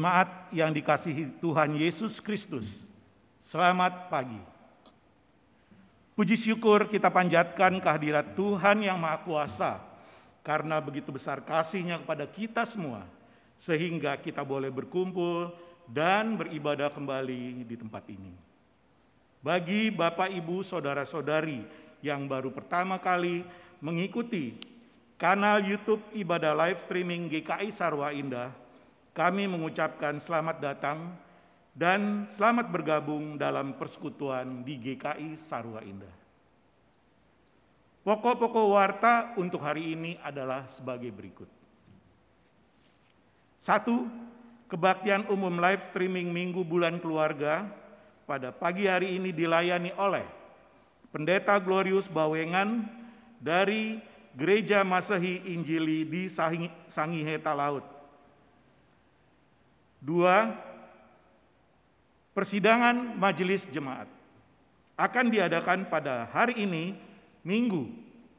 Jemaat yang dikasihi Tuhan Yesus Kristus, selamat pagi. Puji syukur kita panjatkan kehadirat Tuhan yang Maha Kuasa, karena begitu besar kasihnya kepada kita semua, sehingga kita boleh berkumpul dan beribadah kembali di tempat ini. Bagi Bapak, Ibu, Saudara-saudari yang baru pertama kali mengikuti kanal YouTube Ibadah Live Streaming GKI Sarwa Indah, kami mengucapkan selamat datang dan selamat bergabung dalam persekutuan di GKI Sarwa Indah. Pokok-pokok warta untuk hari ini adalah sebagai berikut. Satu, kebaktian umum live streaming Minggu Bulan Keluarga pada pagi hari ini dilayani oleh Pendeta Glorius Bawengan dari Gereja Masehi Injili di Sangiheta Laut. Dua, persidangan majelis jemaat akan diadakan pada hari ini, Minggu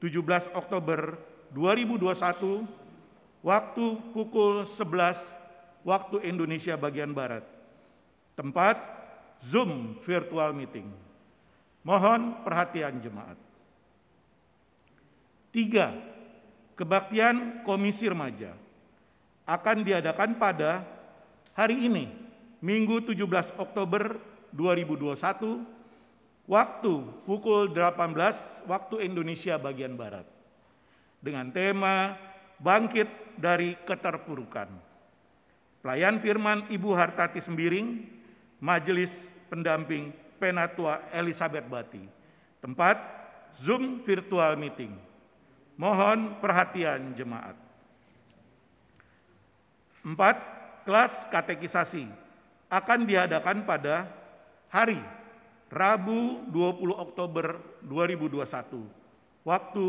17 Oktober 2021, waktu pukul 11 waktu Indonesia bagian Barat. Tempat Zoom virtual meeting. Mohon perhatian jemaat. Tiga, kebaktian Komisi Remaja akan diadakan pada hari ini, Minggu 17 Oktober 2021, waktu pukul 18 waktu Indonesia bagian Barat. Dengan tema Bangkit dari Keterpurukan. Pelayan firman Ibu Hartati Sembiring, Majelis Pendamping Penatua Elizabeth Bati. Tempat Zoom virtual meeting. Mohon perhatian jemaat. Empat, kelas katekisasi akan diadakan pada hari Rabu 20 Oktober 2021. Waktu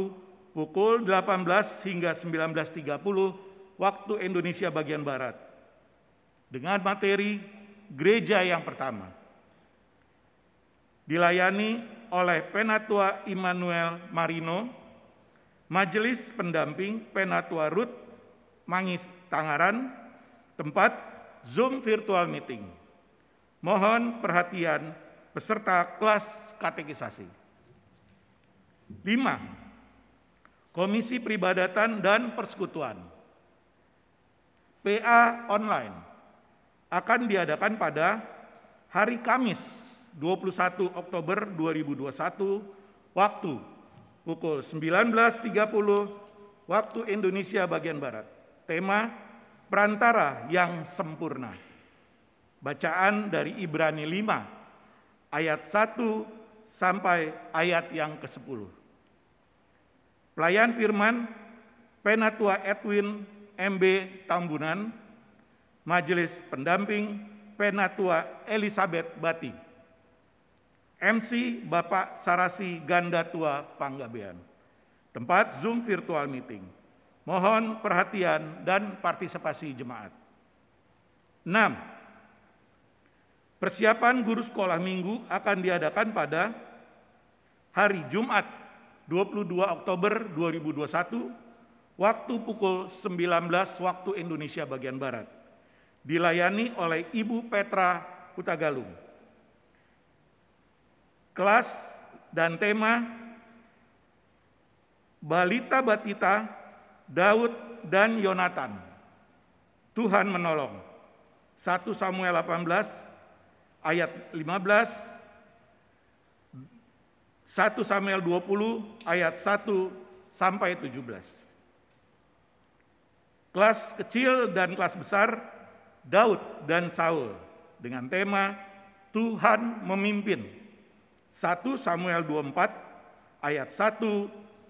pukul 18 hingga 19.30 waktu Indonesia bagian Barat. Dengan materi gereja yang pertama. Dilayani oleh Penatua Immanuel Marino, Majelis Pendamping Penatua Ruth Mangis Tangaran, tempat Zoom virtual meeting. Mohon perhatian peserta kelas katekisasi. Lima, Komisi Peribadatan dan Persekutuan. PA online akan diadakan pada hari Kamis 21 Oktober 2021 waktu pukul 19.30 waktu Indonesia bagian Barat. Tema perantara yang sempurna. Bacaan dari Ibrani 5 ayat 1 sampai ayat yang ke-10. Pelayan firman Penatua Edwin MB Tambunan Majelis Pendamping Penatua Elizabeth Bati. MC Bapak Sarasi Ganda Tua Panggabean. Tempat Zoom virtual meeting. Mohon perhatian dan partisipasi jemaat. 6. Persiapan guru sekolah minggu akan diadakan pada hari Jumat 22 Oktober 2021 waktu pukul 19 waktu Indonesia bagian Barat dilayani oleh Ibu Petra Hutagalung. Kelas dan tema Balita Batita, Daud dan Yonatan. Tuhan menolong. 1 Samuel 18 ayat 15 1 Samuel 20 ayat 1 sampai 17. Kelas kecil dan kelas besar Daud dan Saul dengan tema Tuhan memimpin. 1 Samuel 24 ayat 1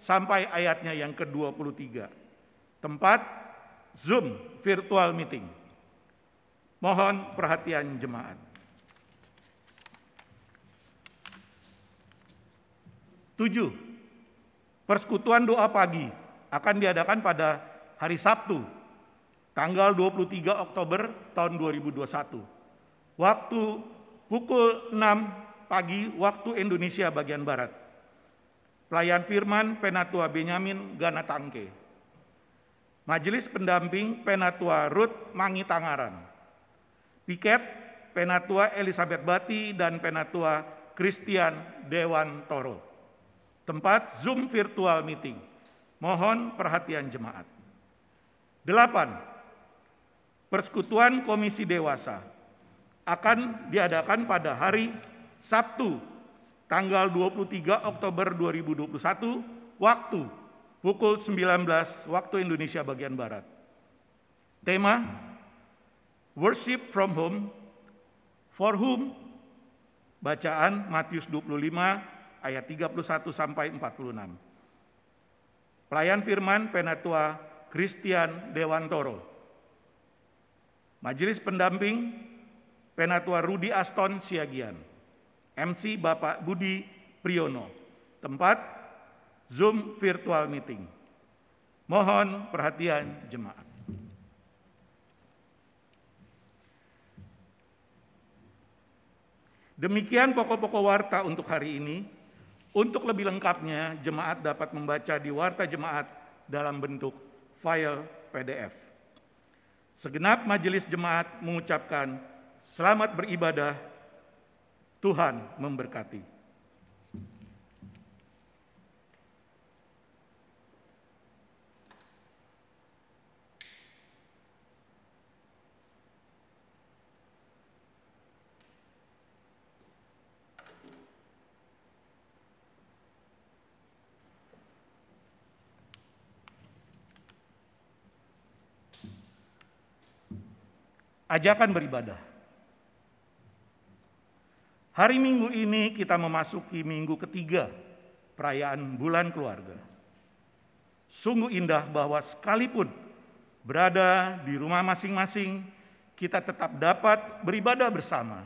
sampai ayatnya yang ke-23. Tempat Zoom virtual meeting. Mohon perhatian jemaat. Tujuh, persekutuan doa pagi akan diadakan pada hari Sabtu tanggal 23 Oktober tahun 2021. Waktu pukul 6 pagi waktu Indonesia bagian Barat. Pelayan firman Penatua Benyamin Gana Tangke. Majelis pendamping Penatua Ruth Mangi Tangaran. Piket, Penatua Elizabeth Bati, dan Penatua Christian Dewan Toro. Tempat Zoom virtual meeting. Mohon perhatian jemaat. Delapan, Persekutuan Komisi Dewasa akan diadakan pada hari Sabtu tanggal 23 Oktober 2021 waktu pukul 19 waktu Indonesia bagian Barat. Tema Worship from Home for whom bacaan Matius 25 ayat 31 sampai 46. Pelayan firman Penatua Christian Dewantoro. Majelis pendamping Penatua Rudi Aston Siagian. MC Bapak Budi Priyono. Tempat Zoom virtual meeting. Mohon perhatian jemaat. Demikian pokok-pokok warta untuk hari ini. Untuk lebih lengkapnya, jemaat dapat membaca di warta jemaat dalam bentuk file PDF. Segenap majelis jemaat mengucapkan selamat beribadah, Tuhan memberkati. Ajakan beribadah. Hari Minggu ini kita memasuki minggu ketiga perayaan bulan keluarga. Sungguh indah bahwa sekalipun berada di rumah masing-masing, kita tetap dapat beribadah bersama.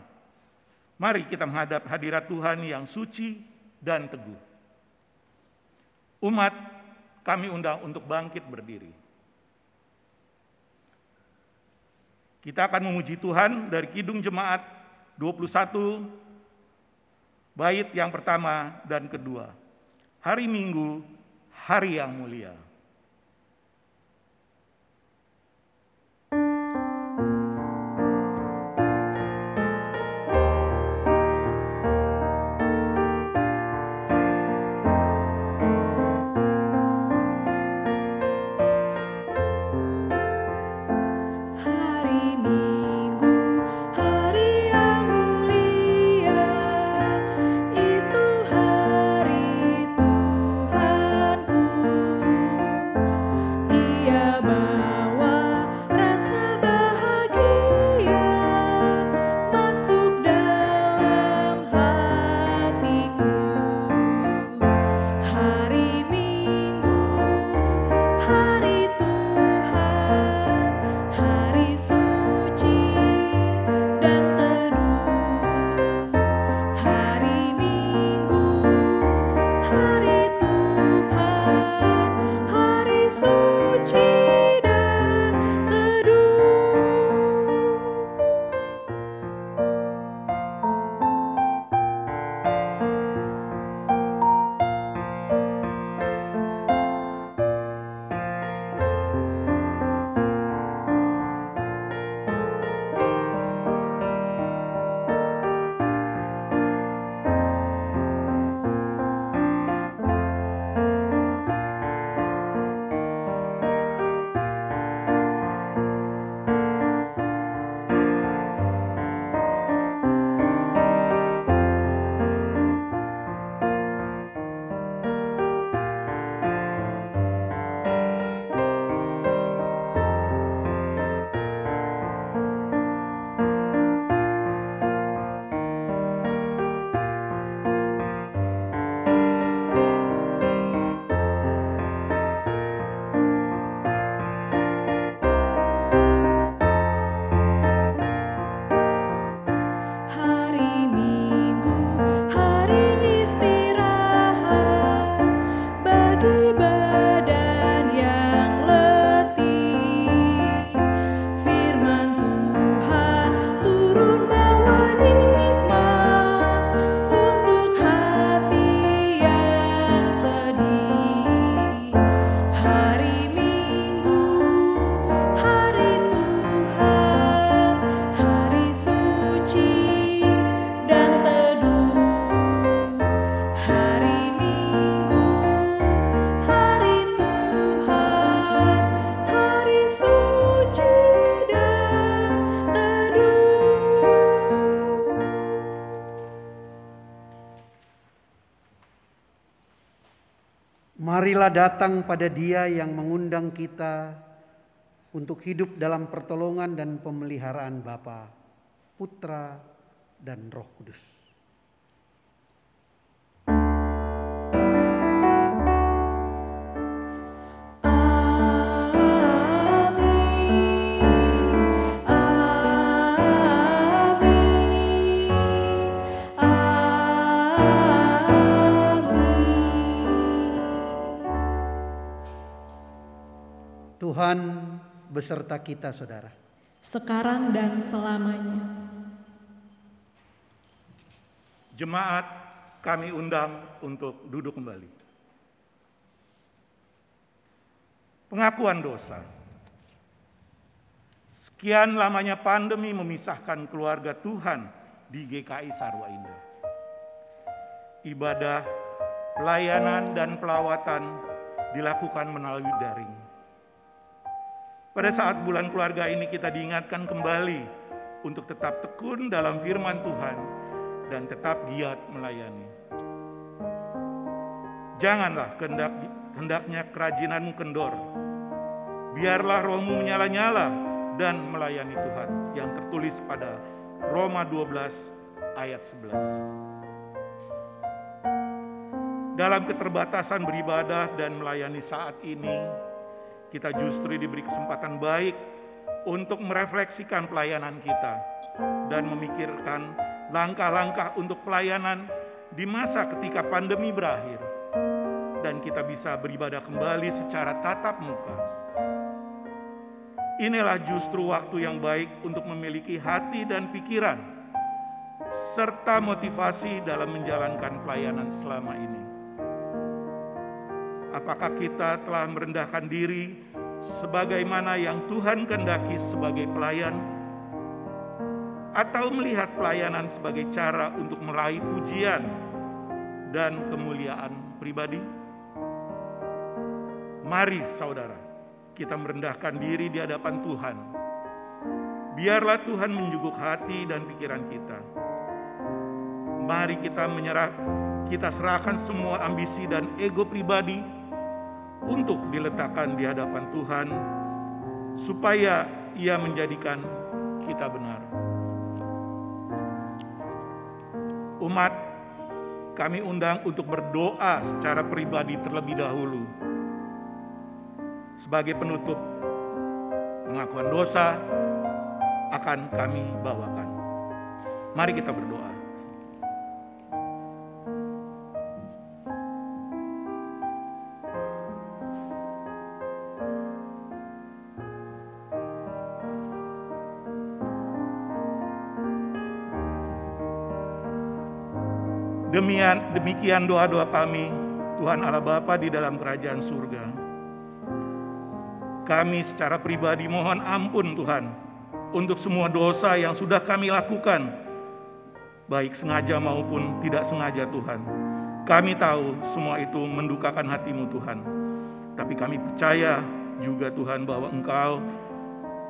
Mari kita menghadap hadirat Tuhan yang suci dan teguh. Umat kami undang untuk bangkit berdiri. Kita akan memuji Tuhan dari Kidung Jemaat 21 bait yang pertama dan kedua. Hari Minggu, hari yang mulia. Marilah datang pada Dia yang mengundang kita untuk hidup dalam pertolongan dan pemeliharaan Bapa, Putra, dan Roh Kudus. Tuhan beserta kita saudara. sekarang dan selamanya. Jemaat kami undang untuk duduk kembali. Pengakuan dosa. Sekian lamanya pandemi memisahkan keluarga Tuhan di GKI Sarwa Indah. Ibadah, pelayanan, dan pelawatan dilakukan melalui daring. Pada saat bulan keluarga ini kita diingatkan kembali untuk tetap tekun dalam firman Tuhan dan tetap giat melayani. Janganlah kehendak, hendaknya kerajinanmu kendor. Biarlah rohmu menyala-nyala dan melayani Tuhan yang tertulis pada Roma 12 ayat 11. Dalam keterbatasan beribadah dan melayani saat ini, kita justru diberi kesempatan baik untuk merefleksikan pelayanan kita dan memikirkan langkah-langkah untuk pelayanan di masa ketika pandemi berakhir dan kita bisa beribadah kembali secara tatap muka. Inilah justru waktu yang baik untuk memiliki hati dan pikiran serta motivasi dalam menjalankan pelayanan selama ini. Apakah kita telah merendahkan diri sebagaimana yang Tuhan kehendaki sebagai pelayan? Atau melihat pelayanan sebagai cara untuk meraih pujian dan kemuliaan pribadi? Mari saudara, kita merendahkan diri di hadapan Tuhan. Biarlah Tuhan menjuguk hati dan pikiran kita. Mari kita menyerah, kita serahkan semua ambisi dan ego pribadi untuk diletakkan di hadapan Tuhan, supaya Ia menjadikan kita benar. Umat, kami undang untuk berdoa secara pribadi terlebih dahulu. Sebagai penutup, pengakuan dosa akan kami bawakan. Mari kita berdoa. Demikian, demikian doa-doa kami, Tuhan Allah Bapa di dalam kerajaan surga. Kami secara pribadi mohon ampun Tuhan untuk semua dosa yang sudah kami lakukan, baik sengaja maupun tidak sengaja Tuhan. Kami tahu semua itu mendukakan hatimu Tuhan. Tapi kami percaya juga Tuhan bahwa Engkau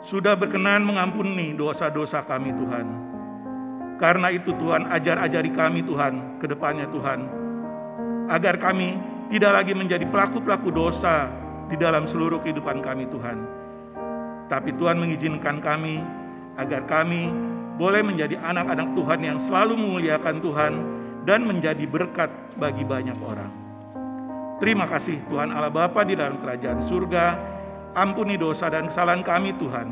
sudah berkenan mengampuni dosa-dosa kami Tuhan. Karena itu Tuhan ajar-ajari kami Tuhan ke depannya Tuhan. Agar kami tidak lagi menjadi pelaku-pelaku dosa di dalam seluruh kehidupan kami Tuhan. Tapi Tuhan mengizinkan kami agar kami boleh menjadi anak-anak Tuhan yang selalu memuliakan Tuhan dan menjadi berkat bagi banyak orang. Terima kasih Tuhan Allah Bapa di dalam kerajaan surga. Ampuni dosa dan kesalahan kami Tuhan.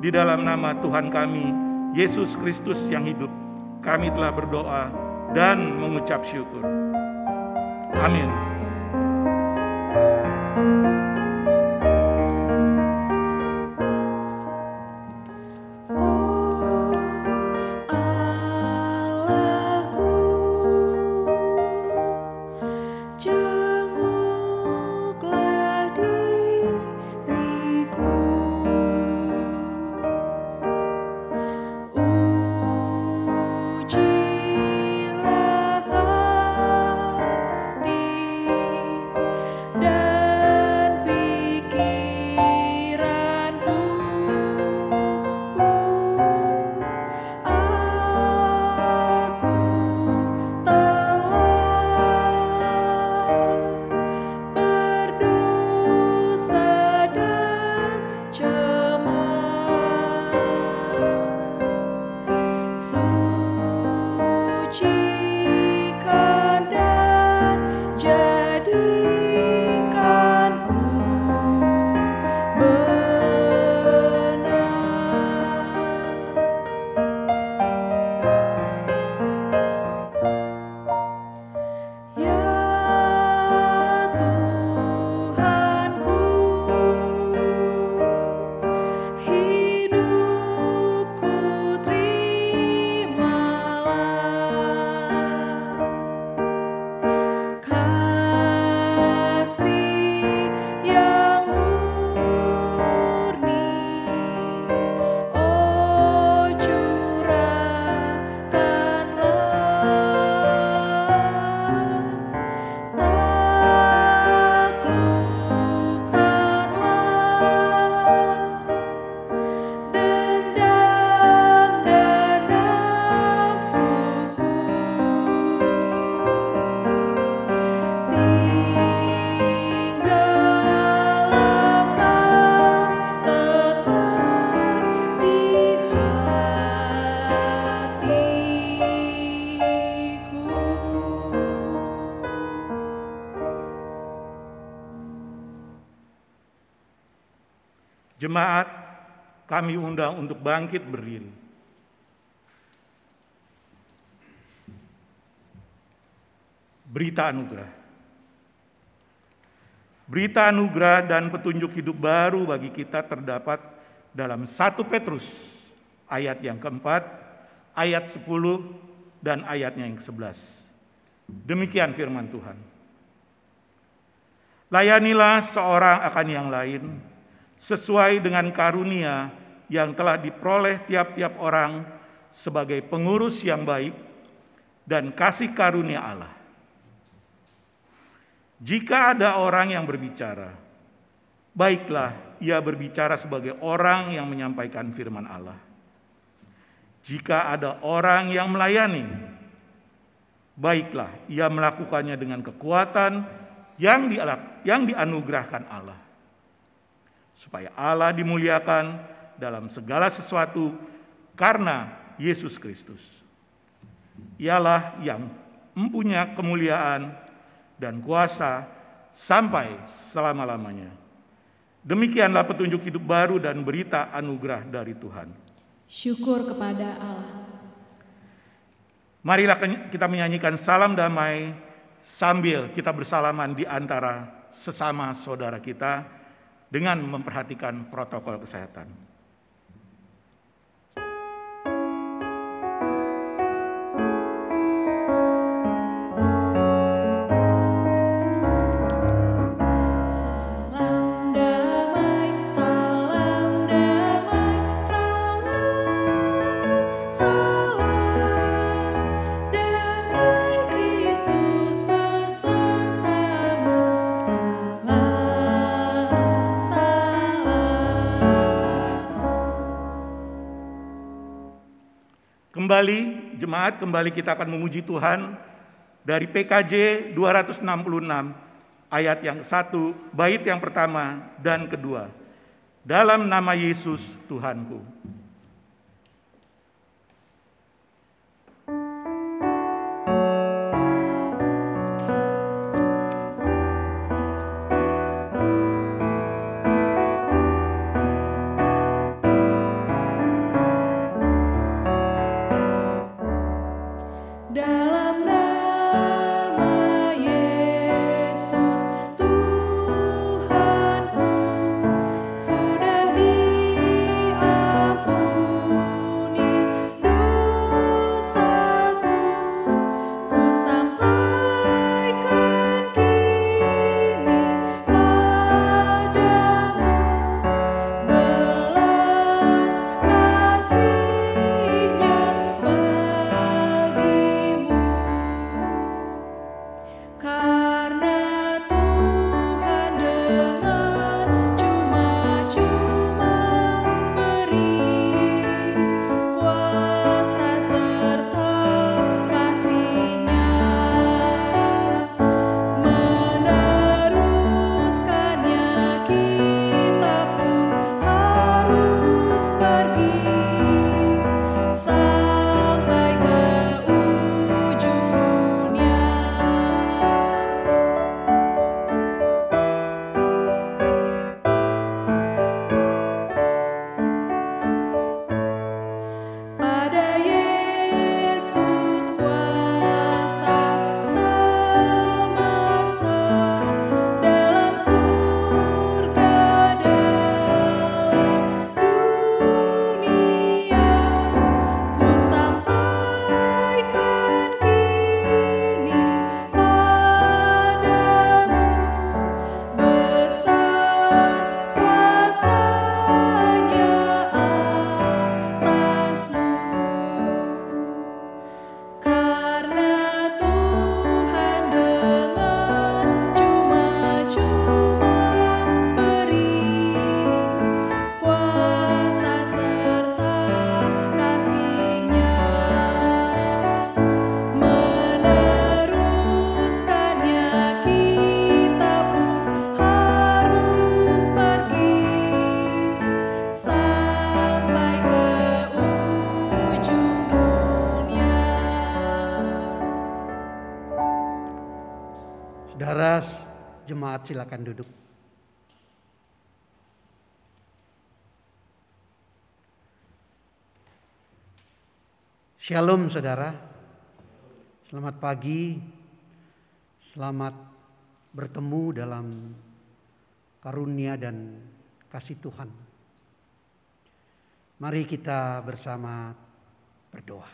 Di dalam nama Tuhan kami, Yesus Kristus yang hidup, kami telah berdoa dan mengucap syukur. Amin. Jemaat, kami undang untuk bangkit berdiri. Berita anugerah. Berita anugerah dan petunjuk hidup baru bagi kita terdapat dalam 1 Petrus ayat yang keempat, ayat 10 dan ayatnya yang ke-11. Demikian firman Tuhan. Layanilah seorang akan yang lain sesuai dengan karunia yang telah diperoleh tiap-tiap orang sebagai pengurus yang baik dan kasih karunia Allah. Jika ada orang yang berbicara, baiklah ia berbicara sebagai orang yang menyampaikan firman Allah. Jika ada orang yang melayani, baiklah ia melakukannya dengan kekuatan yang di, yang dianugerahkan Allah. Supaya Allah dimuliakan dalam segala sesuatu karena Yesus Kristus. Ialah yang mempunyai kemuliaan dan kuasa sampai selama-lamanya. Demikianlah petunjuk hidup baru dan berita anugerah dari Tuhan. Syukur kepada Allah. Marilah kita menyanyikan salam damai sambil kita bersalaman di antara sesama saudara kita dengan memperhatikan protokol kesehatan. Kembali jemaat, kembali kita akan memuji Tuhan dari PKJ 266 ayat yang satu, bait yang pertama dan kedua. Dalam nama Yesus Tuhanku. silakan duduk. Shalom saudara. Selamat pagi. Selamat bertemu dalam karunia dan kasih Tuhan. Mari kita bersama berdoa.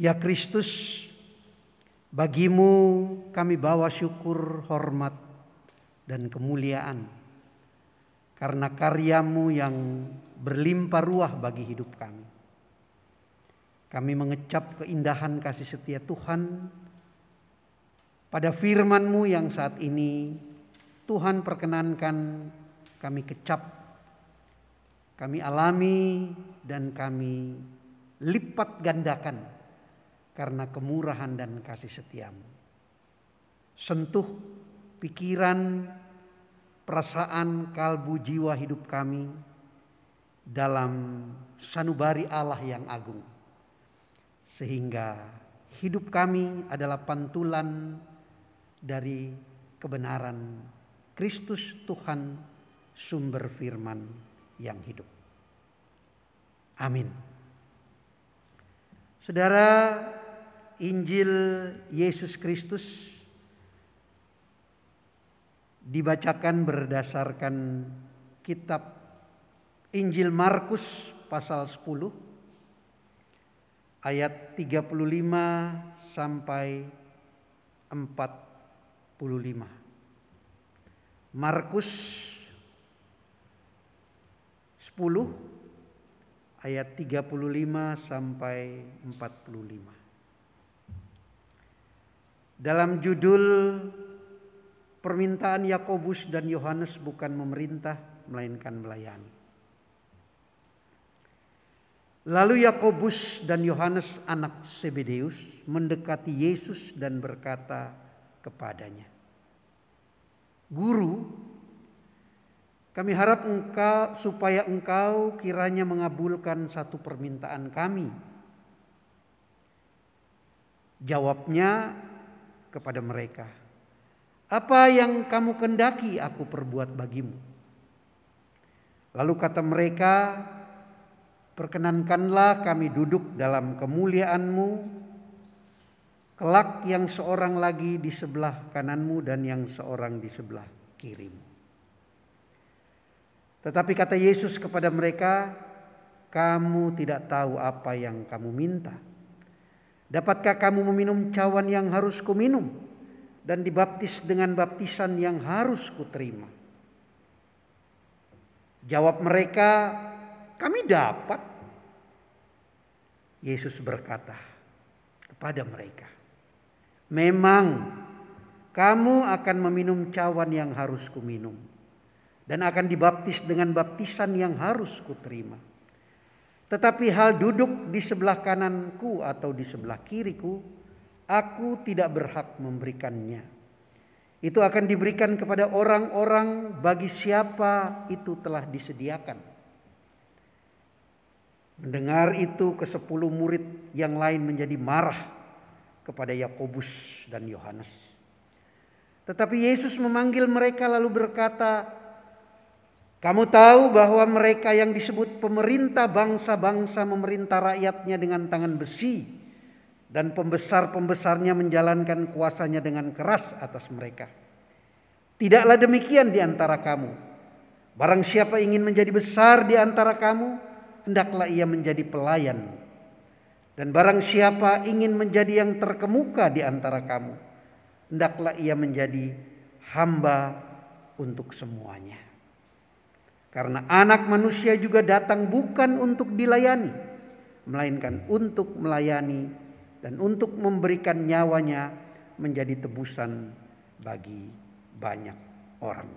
Ya Kristus, bagimu kami bawa syukur, hormat, dan kemuliaan. Karena karyamu yang berlimpah ruah bagi hidup kami. Kami mengecap keindahan kasih setia Tuhan pada firman-Mu yang saat ini Tuhan perkenankan kami kecap, kami alami dan kami lipat gandakan karena kemurahan dan kasih setiamu. Sentuh pikiran, perasaan, kalbu, jiwa hidup kami dalam sanubari Allah yang agung. Sehingga hidup kami adalah pantulan dari kebenaran Kristus Tuhan sumber firman yang hidup. Amin. Saudara, Injil Yesus Kristus dibacakan berdasarkan kitab Injil Markus pasal 10 ayat 35 sampai 45. Markus 10 ayat 35 sampai 45. Dalam judul permintaan Yakobus dan Yohanes bukan memerintah melainkan melayani. Lalu Yakobus dan Yohanes anak Sebedeus mendekati Yesus dan berkata kepadanya, "Guru, kami harap engkau supaya engkau kiranya mengabulkan satu permintaan kami." Jawabnya kepada mereka, "Apa yang kamu kendaki aku perbuat bagimu?" Lalu kata mereka, Perkenankanlah kami duduk dalam kemuliaanmu, kelak yang seorang lagi di sebelah kananmu dan yang seorang di sebelah kirimu. Tetapi kata Yesus kepada mereka, kamu tidak tahu apa yang kamu minta. Dapatkah kamu meminum cawan yang harus kuminum dan dibaptis dengan baptisan yang harus kuterima? Jawab mereka, kami dapat. Yesus berkata kepada mereka, "Memang kamu akan meminum cawan yang harus kuminum dan akan dibaptis dengan baptisan yang harus kuterima. Tetapi hal duduk di sebelah kananku atau di sebelah kiriku, aku tidak berhak memberikannya. Itu akan diberikan kepada orang-orang bagi siapa itu telah disediakan." Mendengar itu ke sepuluh murid yang lain menjadi marah kepada Yakobus dan Yohanes. Tetapi Yesus memanggil mereka lalu berkata, "Kamu tahu bahwa mereka yang disebut pemerintah bangsa-bangsa memerintah rakyatnya dengan tangan besi dan pembesar-pembesarnya menjalankan kuasanya dengan keras atas mereka. Tidaklah demikian di antara kamu. Barang siapa ingin menjadi besar di antara kamu, hendaklah ia menjadi pelayan. Dan barang siapa ingin menjadi yang terkemuka di antara kamu, hendaklah ia menjadi hamba untuk semuanya. Karena anak manusia juga datang bukan untuk dilayani, melainkan untuk melayani dan untuk memberikan nyawanya menjadi tebusan bagi banyak orang.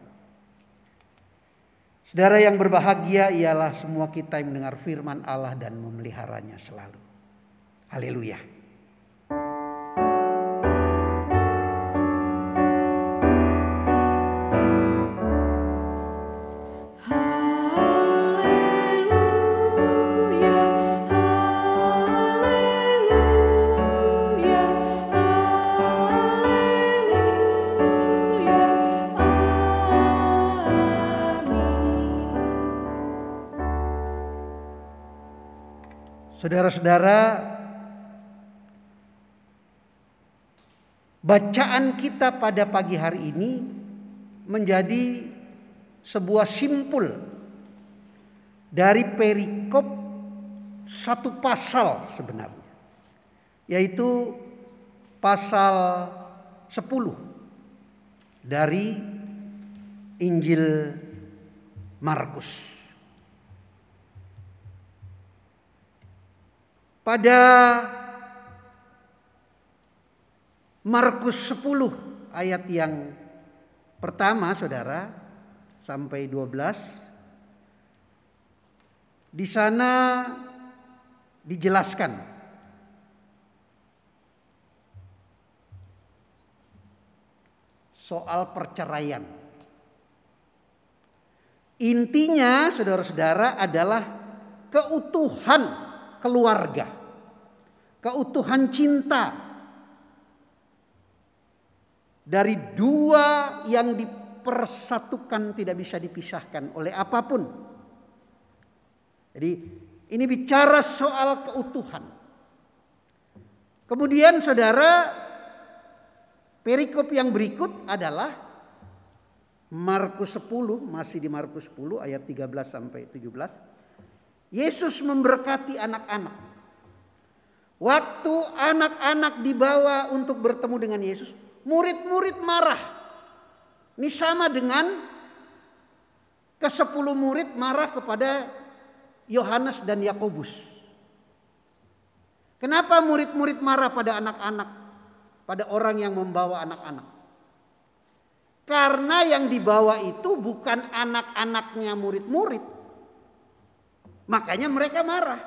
Saudara yang berbahagia ialah semua kita yang mendengar firman Allah dan memeliharanya selalu. Haleluya. Saudara-saudara, bacaan kita pada pagi hari ini menjadi sebuah simpul dari perikop satu pasal sebenarnya, yaitu pasal 10 dari Injil Markus. Pada Markus 10 ayat yang pertama Saudara sampai 12 di sana dijelaskan soal perceraian. Intinya saudara-saudara adalah keutuhan keluarga. Keutuhan cinta. Dari dua yang dipersatukan tidak bisa dipisahkan oleh apa pun. Jadi ini bicara soal keutuhan. Kemudian saudara perikop yang berikut adalah Markus 10 masih di Markus 10 ayat 13 sampai 17. Yesus memberkati anak-anak. Waktu anak-anak dibawa untuk bertemu dengan Yesus, murid-murid marah. Ini sama dengan ke sepuluh murid marah kepada Yohanes dan Yakobus. Kenapa murid-murid marah pada anak-anak? Pada orang yang membawa anak-anak. Karena yang dibawa itu bukan anak-anaknya murid-murid. Makanya mereka marah.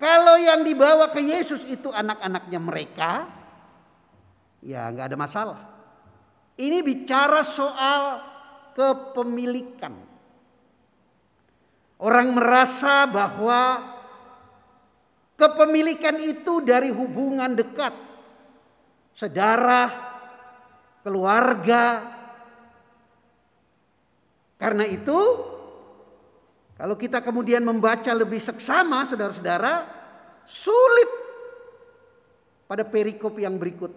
Kalau yang dibawa ke Yesus itu anak-anaknya mereka, ya nggak ada masalah. Ini bicara soal kepemilikan. Orang merasa bahwa kepemilikan itu dari hubungan dekat, saudara, keluarga. Karena itu, kalau kita kemudian membaca lebih seksama, saudara-saudara, sulit pada perikop yang berikut.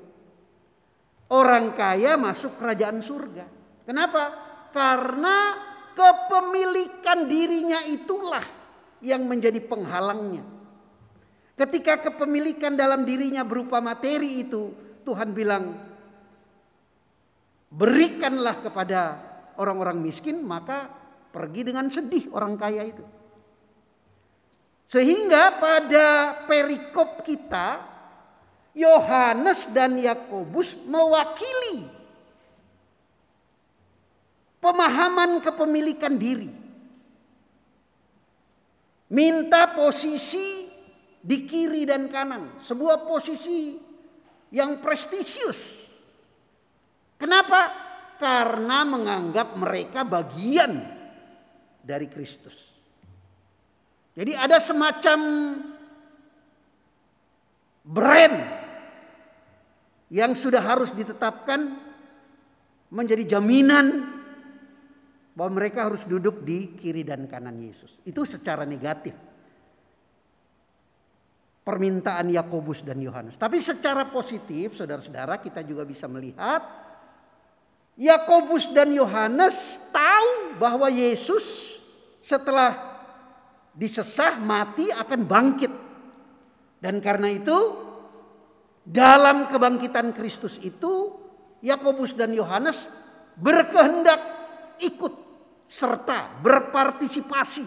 Orang kaya masuk kerajaan surga. Kenapa? Karena kepemilikan dirinya itulah yang menjadi penghalangnya. Ketika kepemilikan dalam dirinya berupa materi itu, Tuhan bilang, berikanlah kepada orang-orang miskin, maka pergi dengan sedih orang kaya itu. Sehingga pada perikop kita, Yohanes dan Yakobus mewakili pemahaman kepemilikan diri. Minta posisi di kiri dan kanan, sebuah posisi yang prestisius. Kenapa? Karena menganggap mereka bagian dari Kristus. Jadi ada semacam brand yang sudah harus ditetapkan menjadi jaminan bahwa mereka harus duduk di kiri dan kanan Yesus. Itu secara negatif. Permintaan Yakobus dan Yohanes. Tapi secara positif, saudara-saudara, kita juga bisa melihat Yakobus dan Yohanes tahu bahwa Yesus setelah disesah mati akan bangkit. Dan karena itu dalam kebangkitan Kristus itu Yakobus dan Yohanes berkehendak ikut serta berpartisipasi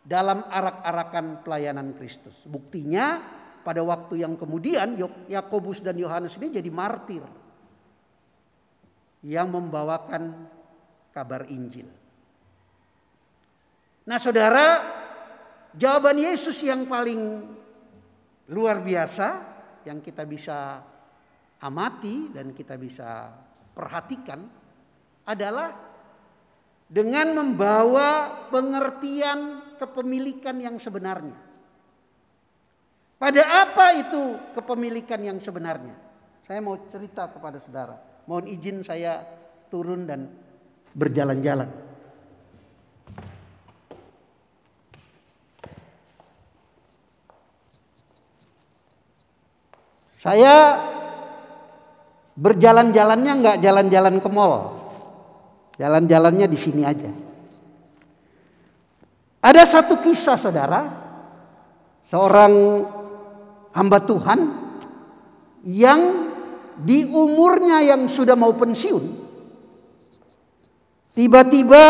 dalam arak-arakan pelayanan Kristus. Buktinya pada waktu yang kemudian Yakobus dan Yohanes ini jadi martir yang membawakan kabar Injil. Nah, saudara, jawaban Yesus yang paling luar biasa yang kita bisa amati dan kita bisa perhatikan adalah dengan membawa pengertian kepemilikan yang sebenarnya. Pada apa itu kepemilikan yang sebenarnya? Saya mau cerita kepada saudara. Mohon izin saya turun dan berjalan-jalan. Saya berjalan-jalannya nggak jalan-jalan ke mall. Jalan-jalannya di sini aja. Ada satu kisah saudara, seorang hamba Tuhan yang di umurnya yang sudah mau pensiun, tiba-tiba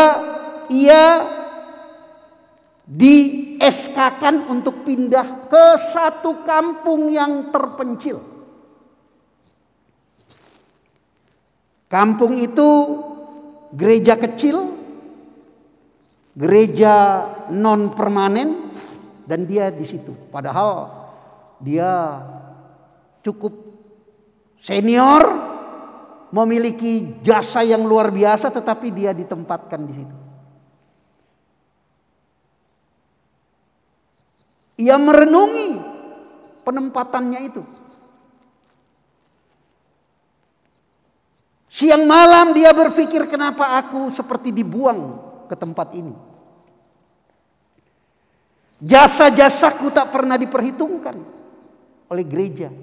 ia di SK-kan untuk pindah ke satu kampung yang terpencil. Kampung itu gereja kecil, gereja non permanen dan dia di situ. Padahal dia cukup senior, memiliki jasa yang luar biasa tetapi dia ditempatkan di situ. Ia merenungi penempatannya itu. Siang malam dia berpikir kenapa aku seperti dibuang ke tempat ini. Jasa-jasaku tak pernah diperhitungkan oleh gereja.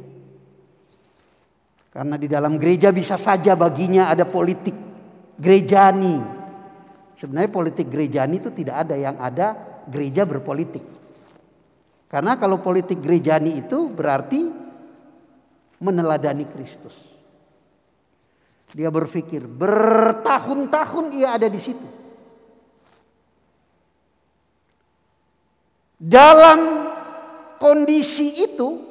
Karena di dalam gereja bisa saja baginya ada politik gerejani. Sebenarnya politik gerejani itu tidak ada yang ada gereja berpolitik. Karena kalau politik gerejani itu berarti meneladani Kristus. Dia berpikir bertahun-tahun ia ada di situ. Dalam kondisi itu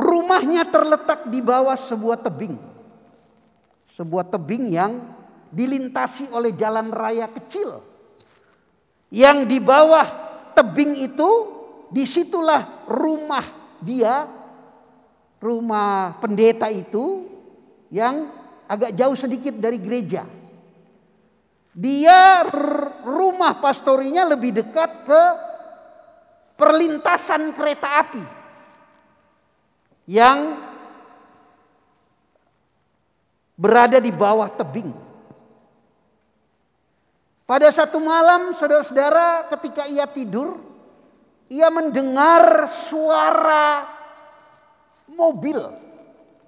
rumahnya terletak di bawah sebuah tebing. Sebuah tebing yang dilintasi oleh jalan raya kecil. Yang di bawah tebing itu di situlah rumah dia, rumah pendeta itu yang agak jauh sedikit dari gereja. Dia rumah pastorinya lebih dekat ke perlintasan kereta api yang berada di bawah tebing. Pada satu malam, saudara-saudara, ketika ia tidur, ia mendengar suara mobil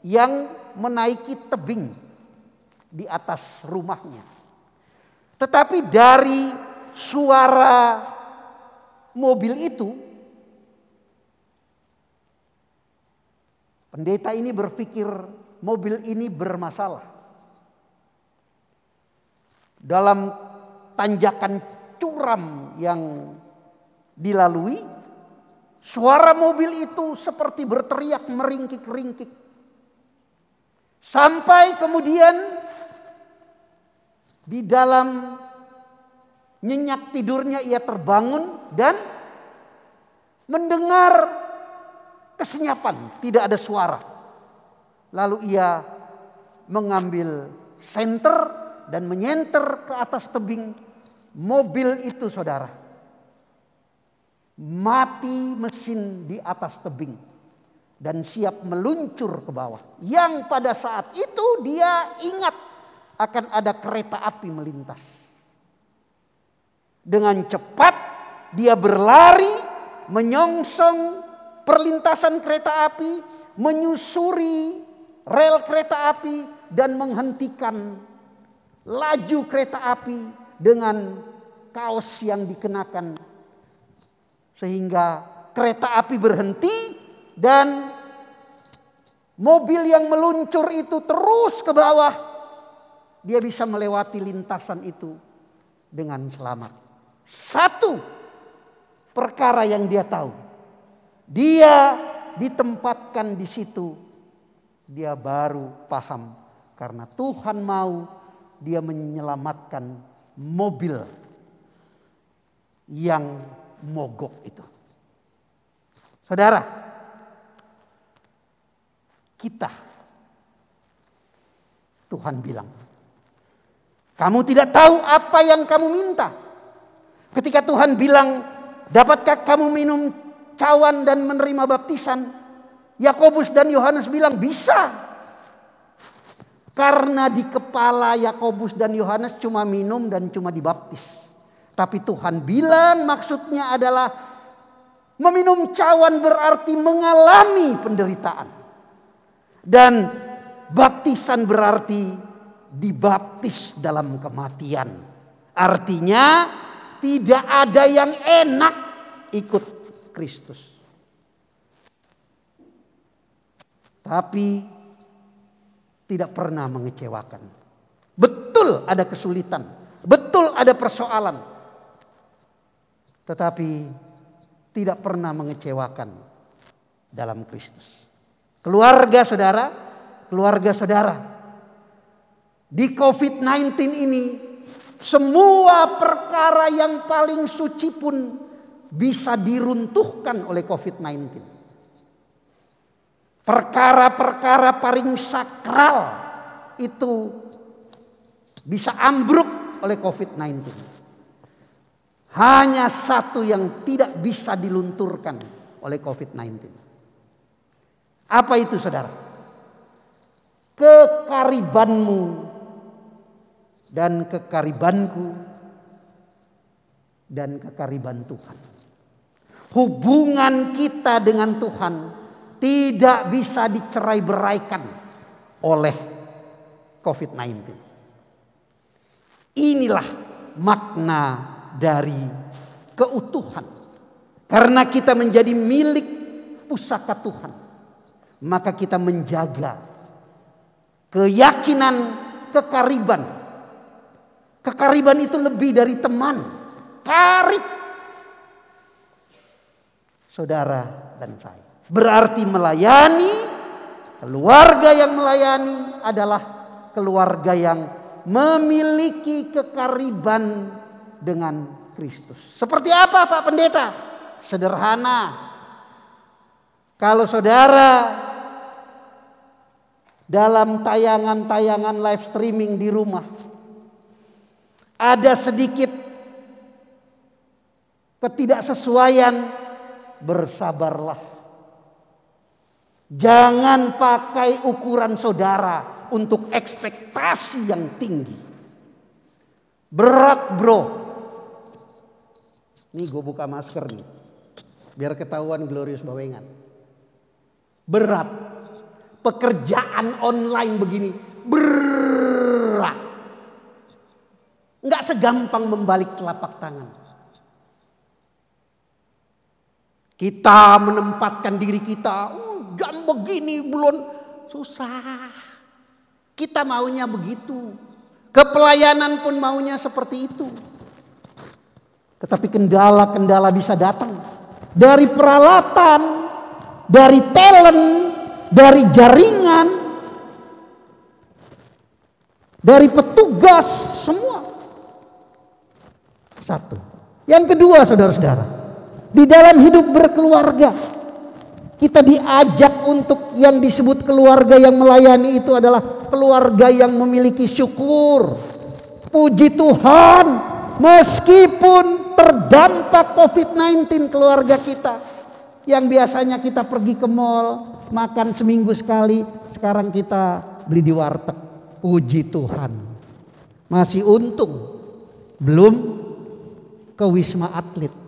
yang menaiki tebing di atas rumahnya. Tetapi dari suara mobil itu, pendeta ini berpikir mobil ini bermasalah. Dalam tanjakan curam yang dilalui, suara mobil itu seperti berteriak meringkik-ringkik. Sampai kemudian di dalam nyenyak tidurnya ia terbangun dan mendengar kesenyapan, tidak ada suara. Lalu ia mengambil senter dan menyenter ke atas tebing mobil itu saudara mati mesin di atas tebing dan siap meluncur ke bawah. Yang pada saat itu dia ingat akan ada kereta api melintas. Dengan cepat dia berlari menyongsong perlintasan kereta api, menyusuri rel kereta api dan menghentikan laju kereta api dengan kaos yang dikenakan sehingga kereta api berhenti dan mobil yang meluncur itu terus ke bawah. Dia bisa melewati lintasan itu dengan selamat. Satu perkara yang dia tahu. Dia ditempatkan di situ. Dia baru paham karena Tuhan mau dia menyelamatkan mobil yang mogok itu. Saudara, kita Tuhan bilang, kamu tidak tahu apa yang kamu minta. Ketika Tuhan bilang, dapatkah kamu minum cawan dan menerima baptisan? Yakobus dan Yohanes bilang bisa. Karena di kepala Yakobus dan Yohanes cuma minum dan cuma dibaptis. Tapi Tuhan bilang maksudnya adalah meminum cawan berarti mengalami penderitaan. Dan baptisan berarti dibaptis dalam kematian. Artinya tidak ada yang enak ikut Kristus. Tapi tidak pernah mengecewakan. Betul ada kesulitan, betul ada persoalan. Tetapi tidak pernah mengecewakan dalam Kristus. Keluarga saudara, keluarga saudara. Di COVID-19 ini semua perkara yang paling suci pun bisa diruntuhkan oleh COVID-19. Perkara-perkara paling sakral itu bisa ambruk oleh COVID-19. Hanya satu yang tidak bisa dilunturkan oleh COVID-19. Apa itu saudara? Kekaribanmu dan kekaribanku dan kekariban Tuhan. Hubungan kita dengan Tuhan tidak bisa dicerai beraikan oleh COVID-19. Inilah makna dari keutuhan. Karena kita menjadi milik pusaka Tuhan. Maka kita menjaga keyakinan kekariban. Kekariban itu lebih dari teman. Karib. Saudara dan saya. Berarti melayani, keluarga yang melayani adalah keluarga yang memiliki kekariban dengan Kristus. Seperti apa Pak Pendeta? Sederhana. Kalau saudara dalam tayangan-tayangan live streaming di rumah ada sedikit ketidaksesuaian, bersabarlah. Jangan pakai ukuran saudara untuk ekspektasi yang tinggi. Berat bro. Nih gue buka masker nih. Biar ketahuan Glorious Bawengan. Berat. Pekerjaan online begini. Berat. Nggak segampang membalik telapak tangan. Kita menempatkan diri kita, "Oh, jam begini belum susah. Kita maunya begitu. Kepelayanan pun maunya seperti itu. Tetapi kendala-kendala bisa datang dari peralatan, dari talent, dari jaringan, dari petugas, semua. Satu. Yang kedua, saudara-saudara, di dalam hidup berkeluarga, kita diajak untuk yang disebut keluarga yang melayani itu adalah keluarga yang memiliki syukur. Puji Tuhan, meskipun terdampak COVID-19 keluarga kita. Yang biasanya kita pergi ke mall, makan seminggu sekali, sekarang kita beli di warteg. Puji Tuhan. Masih untung. Belum ke Wisma Atlet.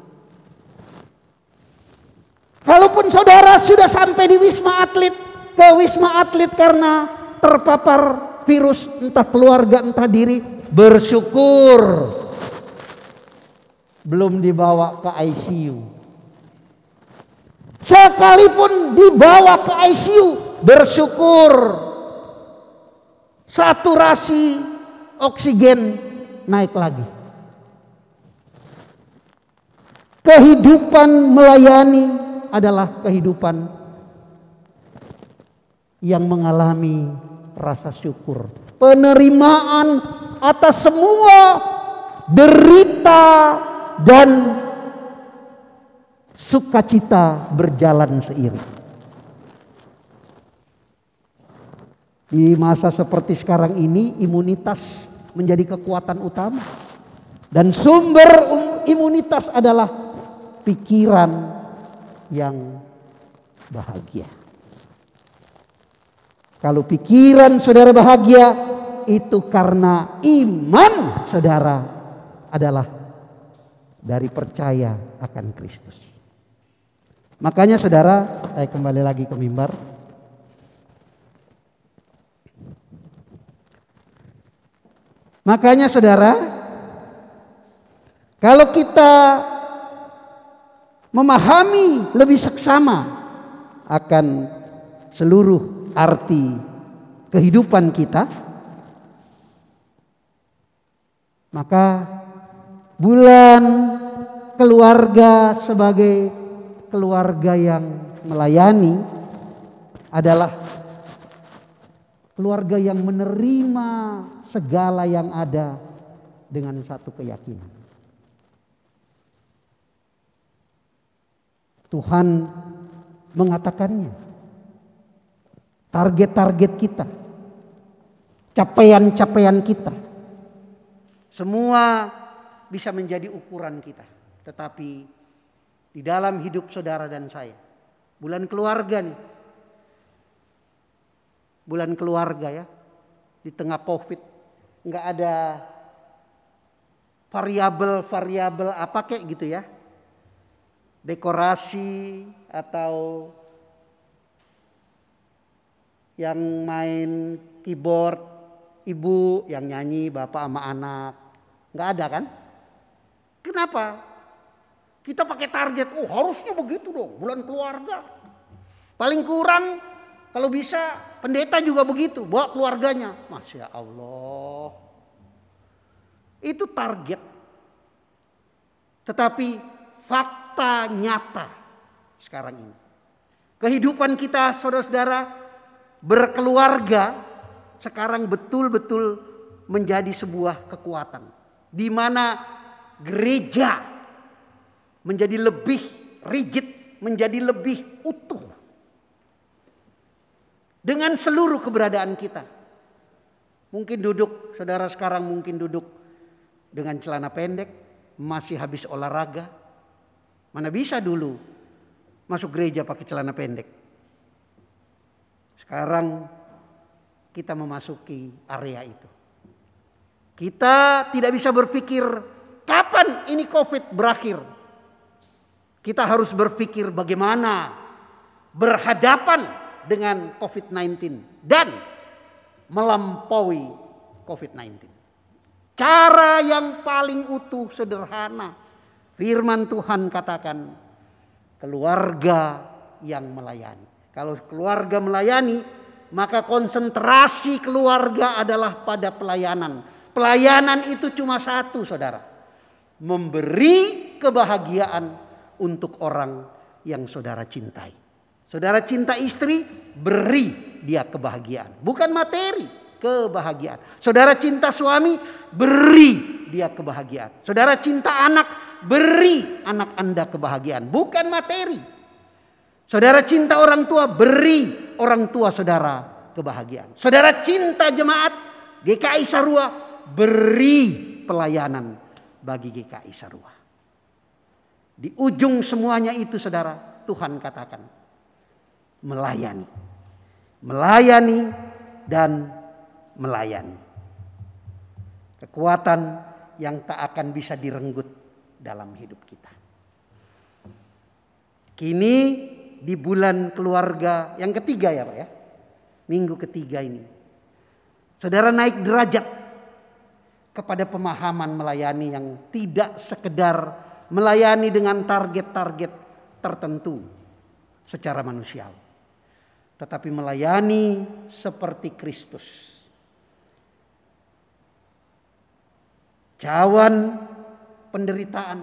Kalaupun saudara sudah sampai di Wisma Atlet, ke Wisma Atlet karena terpapar virus entah keluarga entah diri, bersyukur belum dibawa ke ICU. Sekalipun dibawa ke ICU, bersyukur saturasi oksigen naik lagi. Kehidupan melayani adalah kehidupan yang mengalami rasa syukur, penerimaan atas semua derita dan sukacita berjalan seiring. Di masa seperti sekarang ini imunitas menjadi kekuatan utama. Dan sumber um- imunitas adalah pikiran yang bahagia. Kalau pikiran saudara bahagia, itu karena iman saudara adalah dari percaya akan Kristus. Makanya saudara, saya kembali lagi ke mimbar. Makanya saudara, kalau kita memahami lebih seksama akan seluruh arti kehidupan kita, maka bulan keluarga sebagai keluarga yang melayani adalah keluarga yang menerima segala yang ada dengan satu keyakinan. Tuhan mengatakannya. Target-target kita, capaian-capaian kita, semua bisa menjadi ukuran kita. Tetapi di dalam hidup saudara dan saya, bulan keluarga nih, bulan keluarga ya, di tengah COVID, nggak ada variabel-variabel apa kayak gitu ya, dekorasi atau yang main keyboard, ibu yang nyanyi, bapak sama anak, nggak ada kan? Kenapa? Kita pakai target, oh harusnya begitu dong, bulan keluarga. Paling kurang kalau bisa pendeta juga begitu, bawa keluarganya. Masya Allah. Itu target. Tetapi fakta nyata sekarang ini. Kehidupan kita saudara-saudara berkeluarga sekarang betul-betul menjadi sebuah kekuatan. Di mana gereja menjadi lebih rigid, menjadi lebih utuh. Dengan seluruh keberadaan kita. Mungkin duduk, saudara sekarang mungkin duduk dengan celana pendek, masih habis olahraga. Mana bisa dulu masuk gereja pakai celana pendek. Sekarang kita memasuki area itu. Kita tidak bisa berpikir kapan ini COVID berakhir. Kita harus berpikir bagaimana berhadapan dengan COVID-19 dan melampaui COVID-19. Cara yang paling utuh sederhana. Firman Tuhan katakan keluarga yang melayani. Kalau keluarga melayani, maka konsentrasi keluarga adalah pada pelayanan. Pelayanan itu cuma satu, saudara: memberi kebahagiaan untuk orang yang saudara cintai. Saudara cinta istri, beri dia kebahagiaan, bukan materi, kebahagiaan. Saudara cinta suami, beri dia kebahagiaan. Saudara cinta anak, beri anak Anda kebahagiaan, bukan materi. Saudara cinta orang tua, beri orang tua saudara kebahagiaan. Saudara cinta jemaat GKI Sarua, beri pelayanan bagi GKI Sarua. Di ujung semuanya itu saudara, Tuhan katakan melayani. Melayani dan melayani. Kekuatan yang tak akan bisa direnggut dalam hidup kita. Kini di bulan keluarga yang ketiga ya Pak ya. Minggu ketiga ini. Saudara naik derajat kepada pemahaman melayani yang tidak sekedar melayani dengan target-target tertentu secara manusiawi. Tetapi melayani seperti Kristus. Cawan penderitaan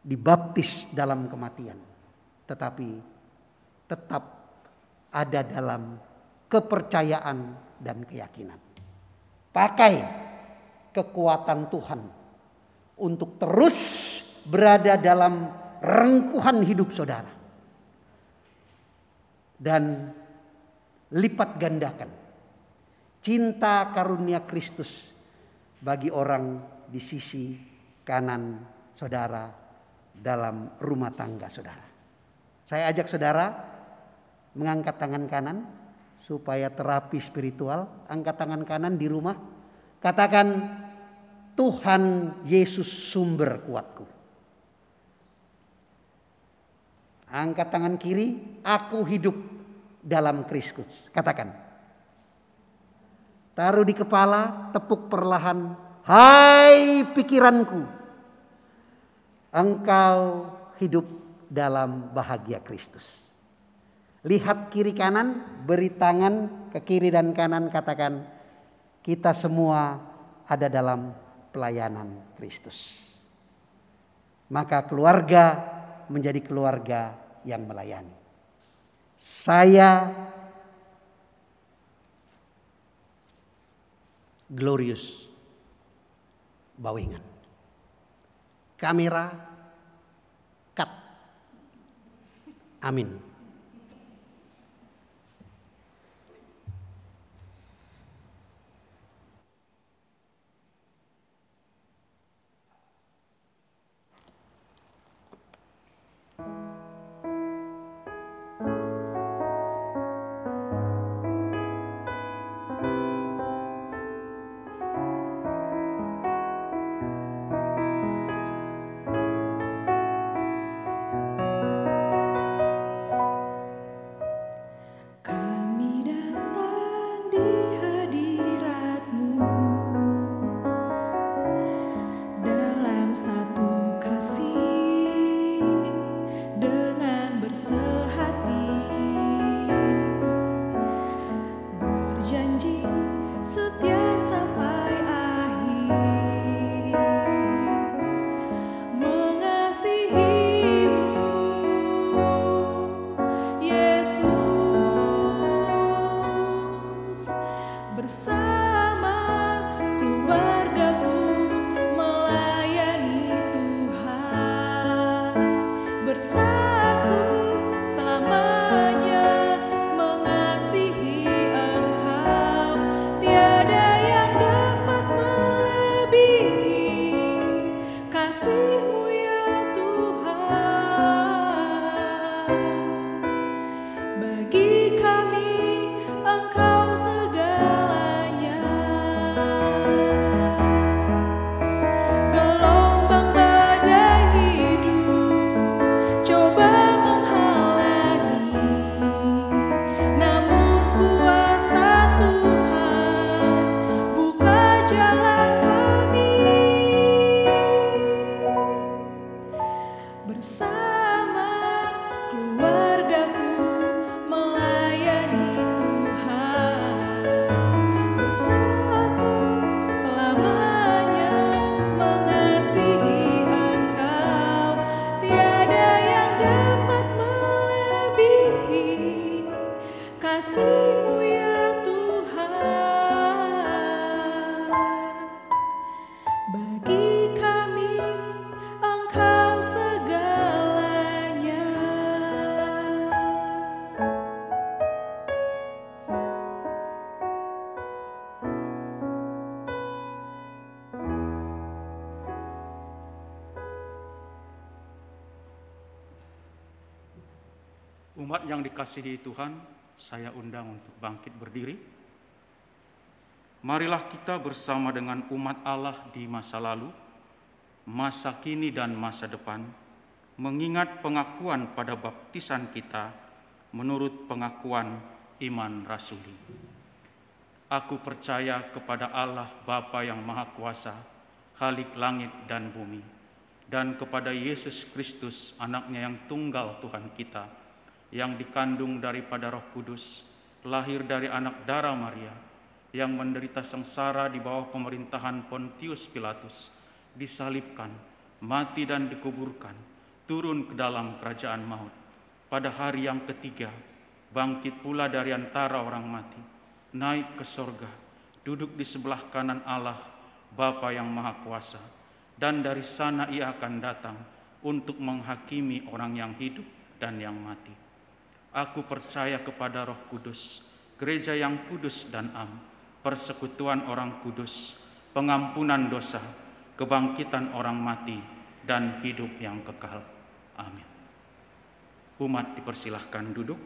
dibaptis dalam kematian. Tetapi tetap ada dalam kepercayaan dan keyakinan. Pakai kekuatan Tuhan untuk terus berada dalam rengkuhan hidup saudara. Dan lipat gandakan cinta karunia Kristus bagi orang di sisi kanan saudara dalam rumah tangga saudara. Saya ajak saudara mengangkat tangan kanan supaya terapi spiritual. Angkat tangan kanan di rumah. Katakan Tuhan Yesus sumber kuatku. Angkat tangan kiri, aku hidup dalam Kristus. Katakan. Taruh di kepala, tepuk perlahan. Hai pikiranku, engkau hidup dalam bahagia Kristus. Lihat kiri kanan, beri tangan ke kiri dan kanan, katakan, kita semua ada dalam pelayanan Kristus. Maka keluarga menjadi keluarga yang melayani. Saya Glorious Bawingan. Kamera cut. Amin. Kami dikasihi Tuhan, saya undang untuk bangkit berdiri. Marilah kita bersama dengan umat Allah di masa lalu, masa kini dan masa depan, mengingat pengakuan pada baptisan kita menurut pengakuan iman rasuli. Aku percaya kepada Allah Bapa yang Maha Kuasa, Halik langit dan bumi, dan kepada Yesus Kristus, anaknya yang tunggal Tuhan kita, yang dikandung daripada roh kudus, lahir dari anak darah Maria, yang menderita sengsara di bawah pemerintahan Pontius Pilatus, disalibkan, mati dan dikuburkan, turun ke dalam kerajaan maut. Pada hari yang ketiga, bangkit pula dari antara orang mati, naik ke sorga, duduk di sebelah kanan Allah, Bapa yang Maha Kuasa, dan dari sana ia akan datang untuk menghakimi orang yang hidup dan yang mati. Aku percaya kepada Roh Kudus, gereja yang kudus dan am, persekutuan orang kudus, pengampunan dosa, kebangkitan orang mati, dan hidup yang kekal. Amin. Umat dipersilahkan duduk.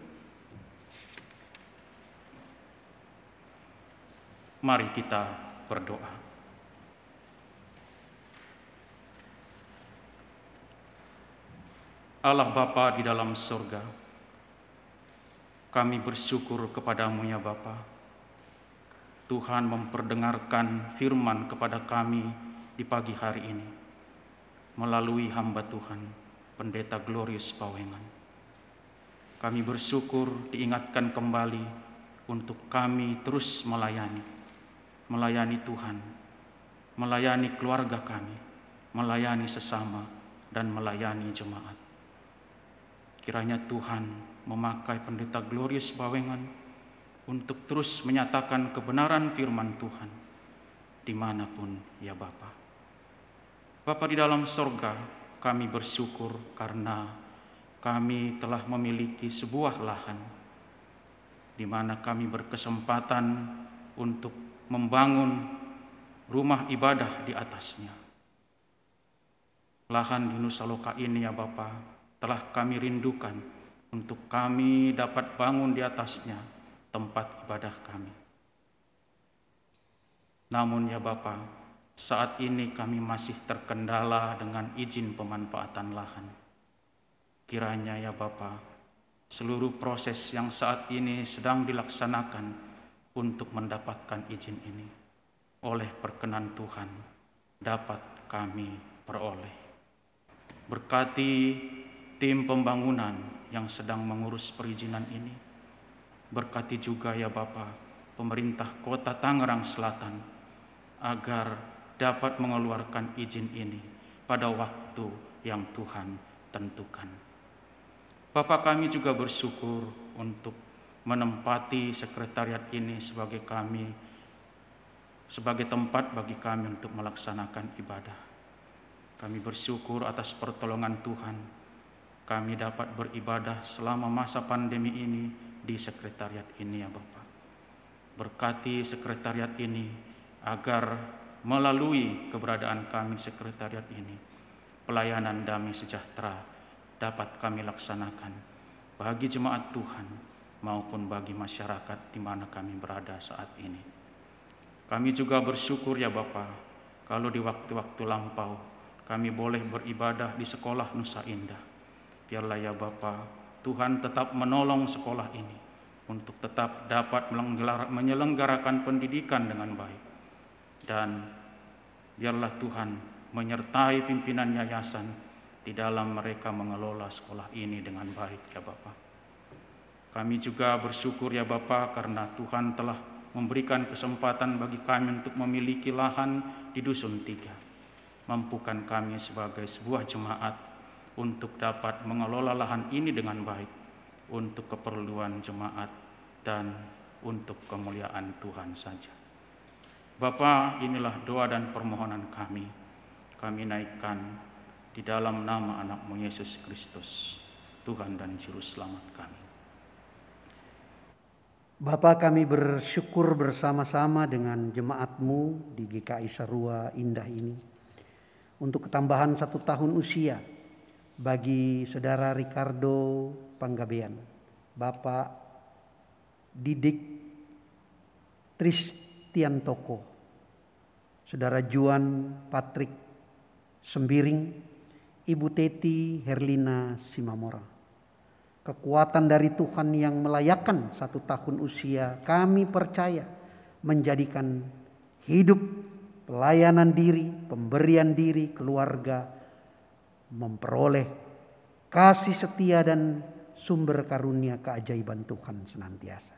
Mari kita berdoa. Allah Bapa di dalam surga, kami bersyukur kepadamu ya Bapa. Tuhan memperdengarkan firman kepada kami di pagi hari ini melalui hamba Tuhan, Pendeta Glorious Pawengan. Kami bersyukur diingatkan kembali untuk kami terus melayani, melayani Tuhan, melayani keluarga kami, melayani sesama, dan melayani jemaat. Kiranya Tuhan memakai Pendeta Glorious Bawengan untuk terus menyatakan kebenaran firman Tuhan di mana pun ya Bapa. Bapa di dalam sorga, kami bersyukur karena kami telah memiliki sebuah lahan di mana kami berkesempatan untuk membangun rumah ibadah di atasnya. Lahan di Nusa Loka ini ya Bapa telah kami rindukan untuk kami dapat bangun di atasnya tempat ibadah kami. Namun ya Bapa, saat ini kami masih terkendala dengan izin pemanfaatan lahan. Kiranya ya Bapa, seluruh proses yang saat ini sedang dilaksanakan untuk mendapatkan izin ini oleh perkenan Tuhan dapat kami peroleh. Berkati tim pembangunan yang sedang mengurus perizinan ini Berkati juga ya Bapa, pemerintah kota Tangerang Selatan agar dapat mengeluarkan izin ini pada waktu yang Tuhan tentukan. Bapak kami juga bersyukur untuk menempati sekretariat ini sebagai kami sebagai tempat bagi kami untuk melaksanakan ibadah. Kami bersyukur atas pertolongan Tuhan. Kami dapat beribadah selama masa pandemi ini di sekretariat ini ya Bapak. Berkati sekretariat ini agar melalui keberadaan kami sekretariat ini, pelayanan damai sejahtera dapat kami laksanakan bagi jemaat Tuhan maupun bagi masyarakat di mana kami berada saat ini. Kami juga bersyukur ya Bapak, kalau di waktu-waktu lampau kami boleh beribadah di sekolah Nusa Indah. Biarlah ya Bapak, Tuhan tetap menolong sekolah ini untuk tetap dapat menyelenggarakan pendidikan dengan baik. Dan biarlah Tuhan menyertai pimpinan yayasan di dalam mereka mengelola sekolah ini dengan baik ya Bapak. Kami juga bersyukur ya Bapak karena Tuhan telah memberikan kesempatan bagi kami untuk memiliki lahan di Dusun Tiga. Mampukan kami sebagai sebuah jemaat untuk dapat mengelola lahan ini dengan baik untuk keperluan jemaat dan untuk kemuliaan Tuhan saja. Bapa, inilah doa dan permohonan kami. Kami naikkan di dalam nama anakmu Yesus Kristus, Tuhan dan Juru Selamat kami. Bapa kami bersyukur bersama-sama dengan jemaatmu di GKI Sarua Indah ini untuk ketambahan satu tahun usia bagi saudara Ricardo Panggabean, Bapak Didik Tristian Toko, saudara Juan Patrick Sembiring, Ibu Teti Herlina Simamora. Kekuatan dari Tuhan yang melayakkan satu tahun usia kami percaya menjadikan hidup, pelayanan diri, pemberian diri, keluarga, memperoleh kasih setia dan sumber karunia keajaiban Tuhan senantiasa.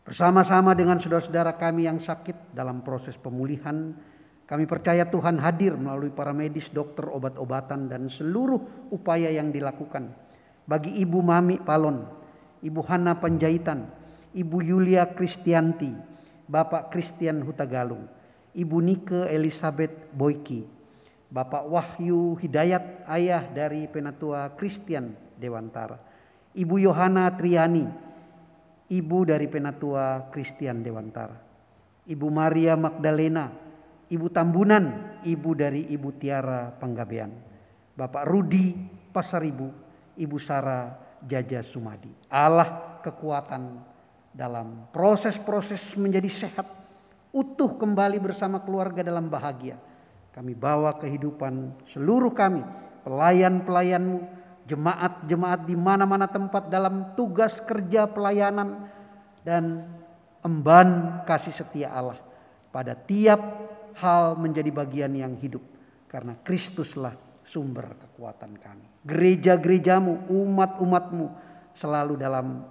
Bersama-sama dengan saudara-saudara kami yang sakit dalam proses pemulihan, kami percaya Tuhan hadir melalui para medis, dokter, obat-obatan, dan seluruh upaya yang dilakukan. Bagi Ibu Mami Palon, Ibu Hana Panjaitan, Ibu Yulia Kristianti, Bapak Christian Hutagalung, Ibu Nike Elizabeth Boyki, Bapak Wahyu Hidayat, ayah dari Penatua Christian Dewantara. Ibu Yohana Triani, ibu dari Penatua Christian Dewantara. Ibu Maria Magdalena, Ibu Tambunan, ibu dari Ibu Tiara Panggabean. Bapak Rudi Pasaribu, Ibu Sara Jaja Sumadi. Allah kekuatan dalam proses-proses menjadi sehat, utuh kembali bersama keluarga dalam bahagia kami bawa kehidupan seluruh kami, pelayan-pelayanmu, jemaat-jemaat di mana-mana tempat dalam tugas kerja pelayanan dan emban kasih setia Allah pada tiap hal menjadi bagian yang hidup karena Kristuslah sumber kekuatan kami. Gereja-gerejamu, umat-umatmu selalu dalam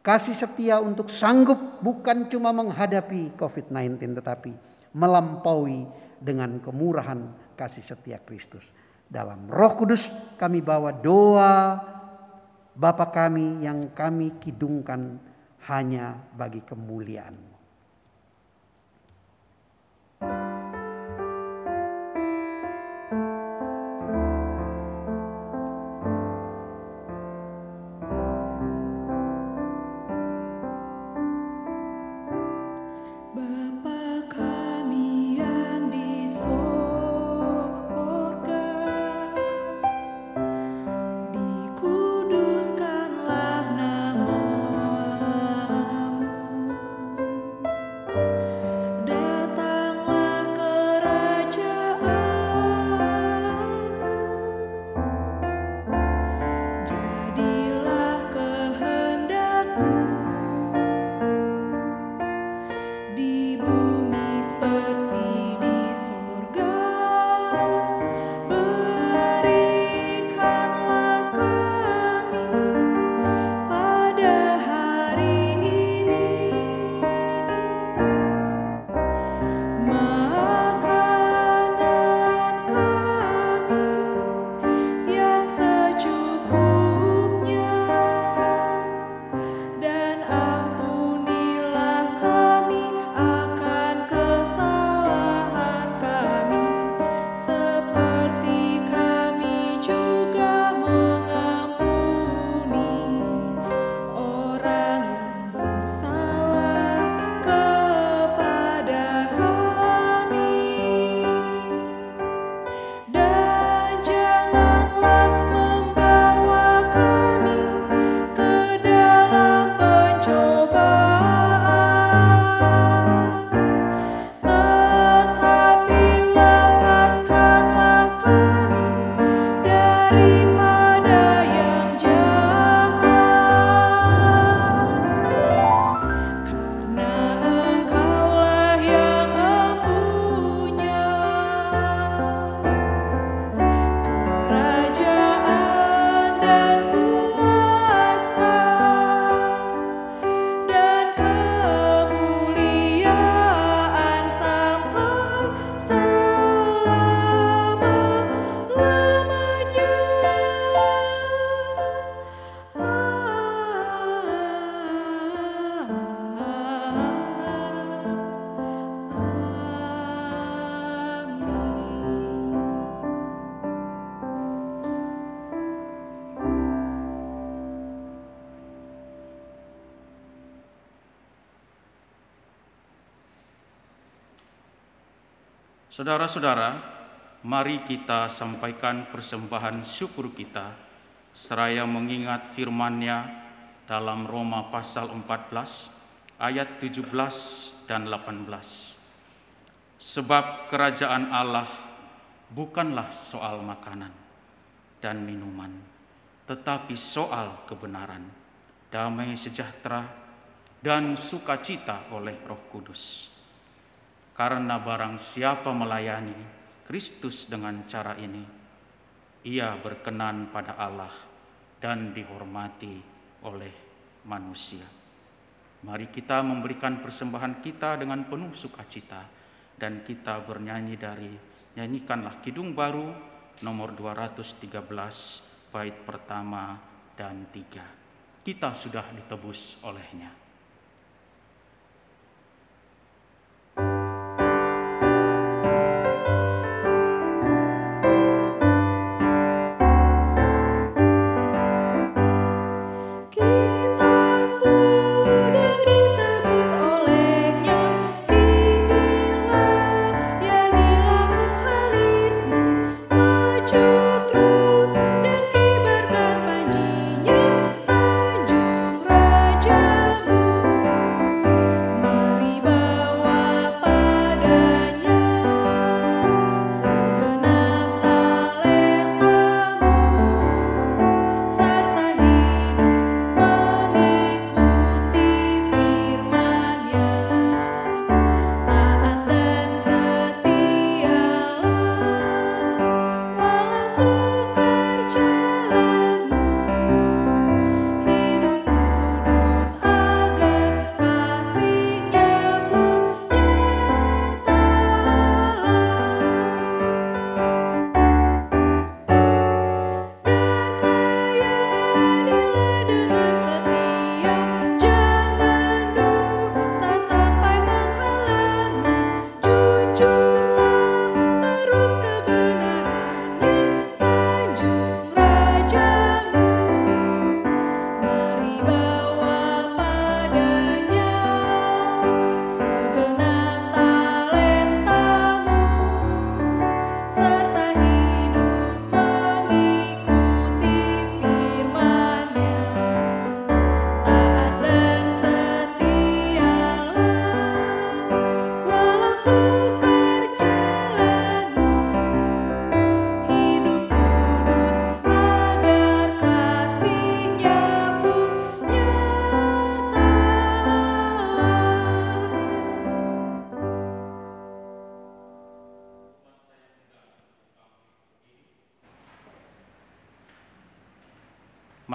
kasih setia untuk sanggup bukan cuma menghadapi COVID-19 tetapi melampaui dengan kemurahan kasih setia Kristus. Dalam Roh Kudus kami bawa doa Bapa kami yang kami kidungkan hanya bagi kemuliaan Saudara-saudara, mari kita sampaikan persembahan syukur kita seraya mengingat firman-Nya dalam Roma pasal 14 ayat 17 dan 18. Sebab kerajaan Allah bukanlah soal makanan dan minuman, tetapi soal kebenaran, damai sejahtera, dan sukacita oleh Roh Kudus karena barang siapa melayani Kristus dengan cara ini, ia berkenan pada Allah dan dihormati oleh manusia. Mari kita memberikan persembahan kita dengan penuh sukacita dan kita bernyanyi dari nyanyikanlah kidung baru nomor 213 bait pertama dan tiga. Kita sudah ditebus olehnya.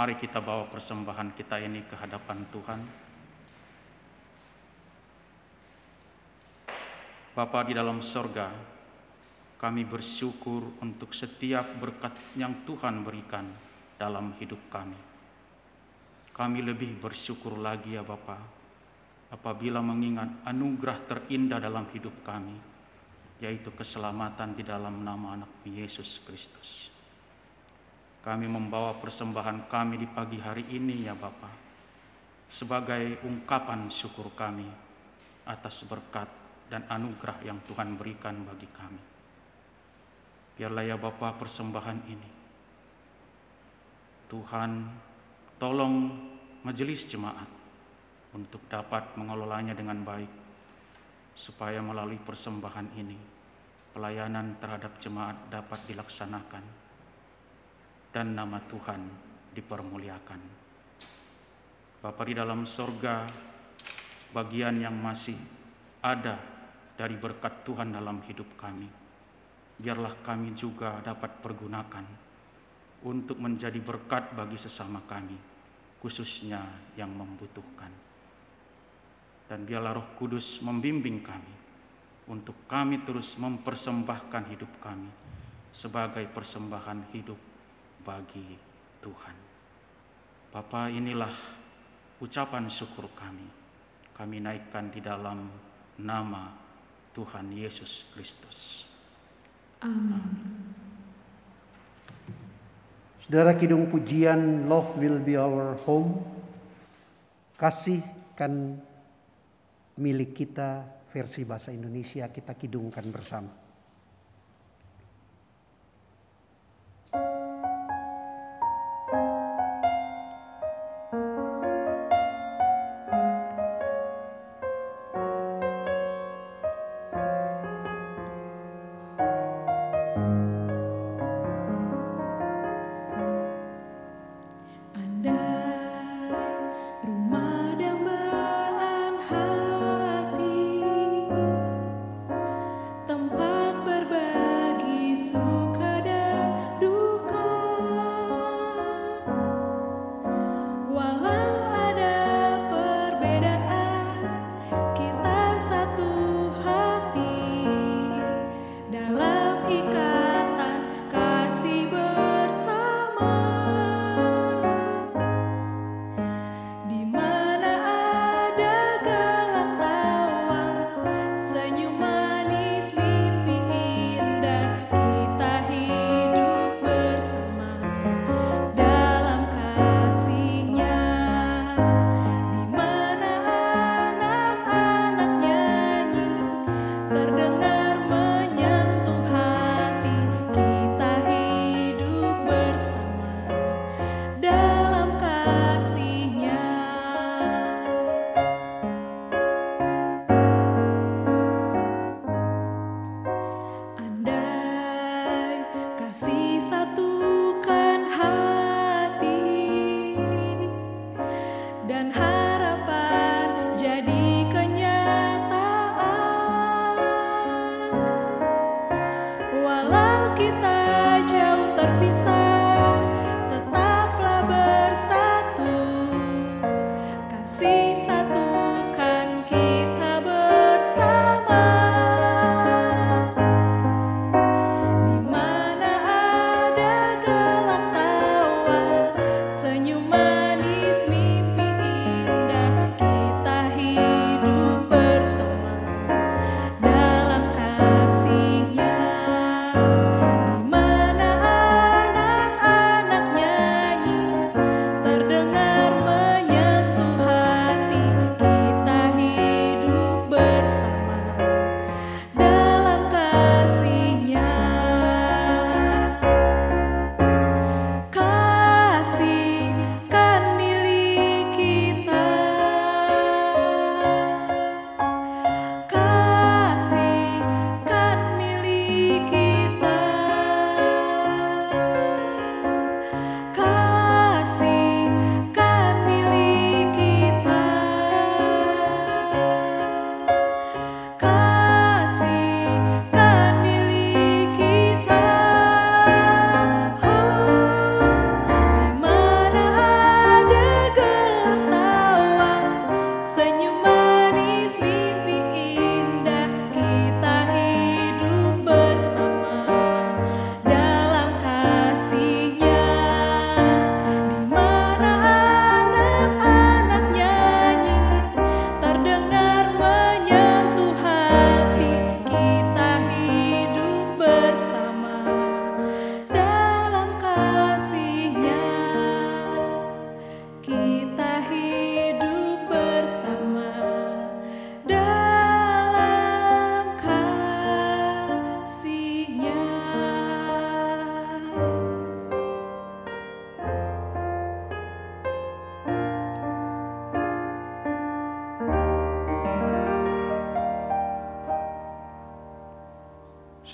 Mari kita bawa persembahan kita ini ke hadapan Tuhan. Bapa di dalam sorga, kami bersyukur untuk setiap berkat yang Tuhan berikan dalam hidup kami. Kami lebih bersyukur lagi ya Bapa, apabila mengingat anugerah terindah dalam hidup kami, yaitu keselamatan di dalam nama anak Yesus Kristus. Kami membawa persembahan kami di pagi hari ini ya Bapa, sebagai ungkapan syukur kami atas berkat dan anugerah yang Tuhan berikan bagi kami. Biarlah ya Bapa persembahan ini. Tuhan tolong majelis jemaat untuk dapat mengelolanya dengan baik supaya melalui persembahan ini pelayanan terhadap jemaat dapat dilaksanakan dan nama Tuhan dipermuliakan. Bapa di dalam sorga, bagian yang masih ada dari berkat Tuhan dalam hidup kami, biarlah kami juga dapat pergunakan untuk menjadi berkat bagi sesama kami, khususnya yang membutuhkan. Dan biarlah roh kudus membimbing kami untuk kami terus mempersembahkan hidup kami sebagai persembahan hidup bagi Tuhan. Bapa inilah ucapan syukur kami. Kami naikkan di dalam nama Tuhan Yesus Kristus. Saudara kidung pujian Love Will Be Our Home. Kasih kan milik kita versi bahasa Indonesia kita kidungkan bersama.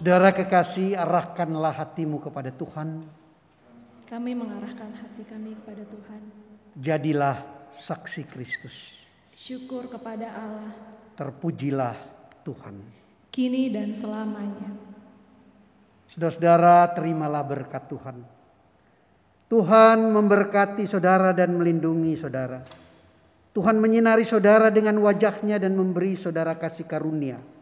Saudara kekasih, arahkanlah hatimu kepada Tuhan. Kami mengarahkan hati kami kepada Tuhan. Jadilah saksi Kristus. Syukur kepada Allah, Terpujilah Tuhan. kini dan selamanya. Saudara-saudara, terimalah berkat Tuhan. Tuhan memberkati saudara dan melindungi saudara. Tuhan menyinari saudara dengan wajahnya dan memberi saudara kasih karunia.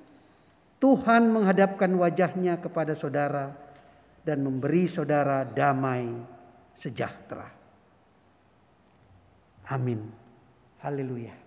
Tuhan menghadapkan wajahnya kepada saudara dan memberi saudara damai sejahtera. Amin. Haleluya.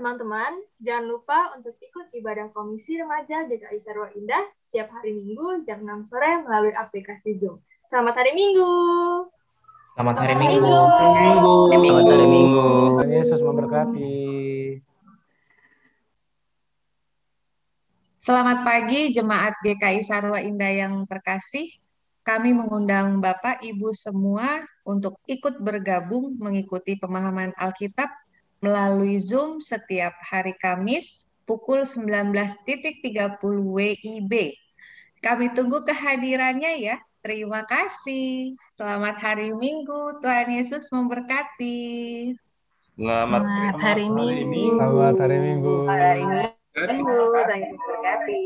Teman-teman, jangan lupa untuk ikut ibadah Komisi Remaja GKI Sarwa Indah setiap hari Minggu jam 6 sore melalui aplikasi Zoom. Selamat hari Minggu! Selamat hari Minggu. Minggu. Selamat hari Minggu. Tuhan Yesus memberkati. Selamat pagi Jemaat GKI Sarwa Indah yang terkasih. Kami mengundang Bapak Ibu semua untuk ikut bergabung mengikuti pemahaman Alkitab melalui Zoom setiap hari Kamis pukul 19.30 WIB. Kami tunggu kehadirannya ya. Terima kasih. Selamat hari Minggu. Tuhan Yesus memberkati. Selamat hari Minggu. Selamat hari Minggu. Hari Minggu, Tuhan Yesus memberkati.